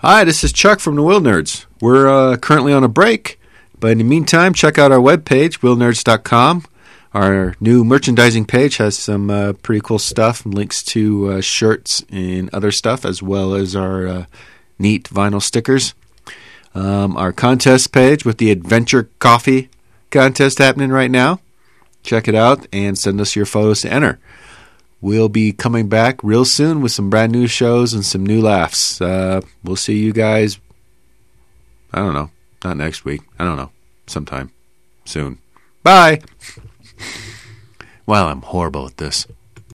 Hi, this is Chuck from the Wheel Nerds. We're uh, currently on a break, but in the meantime, check out our webpage, wheelnerds.com. Our new merchandising page has some uh, pretty cool stuff, and links to uh, shirts and other stuff, as well as our uh, neat vinyl stickers. Um, our contest page with the Adventure Coffee contest happening right now. Check it out and send us your photos to enter. We'll be coming back real soon with some brand new shows and some new laughs. Uh, we'll see you guys. I don't know. Not next week. I don't know. Sometime soon. Bye. Wow, I'm horrible at this.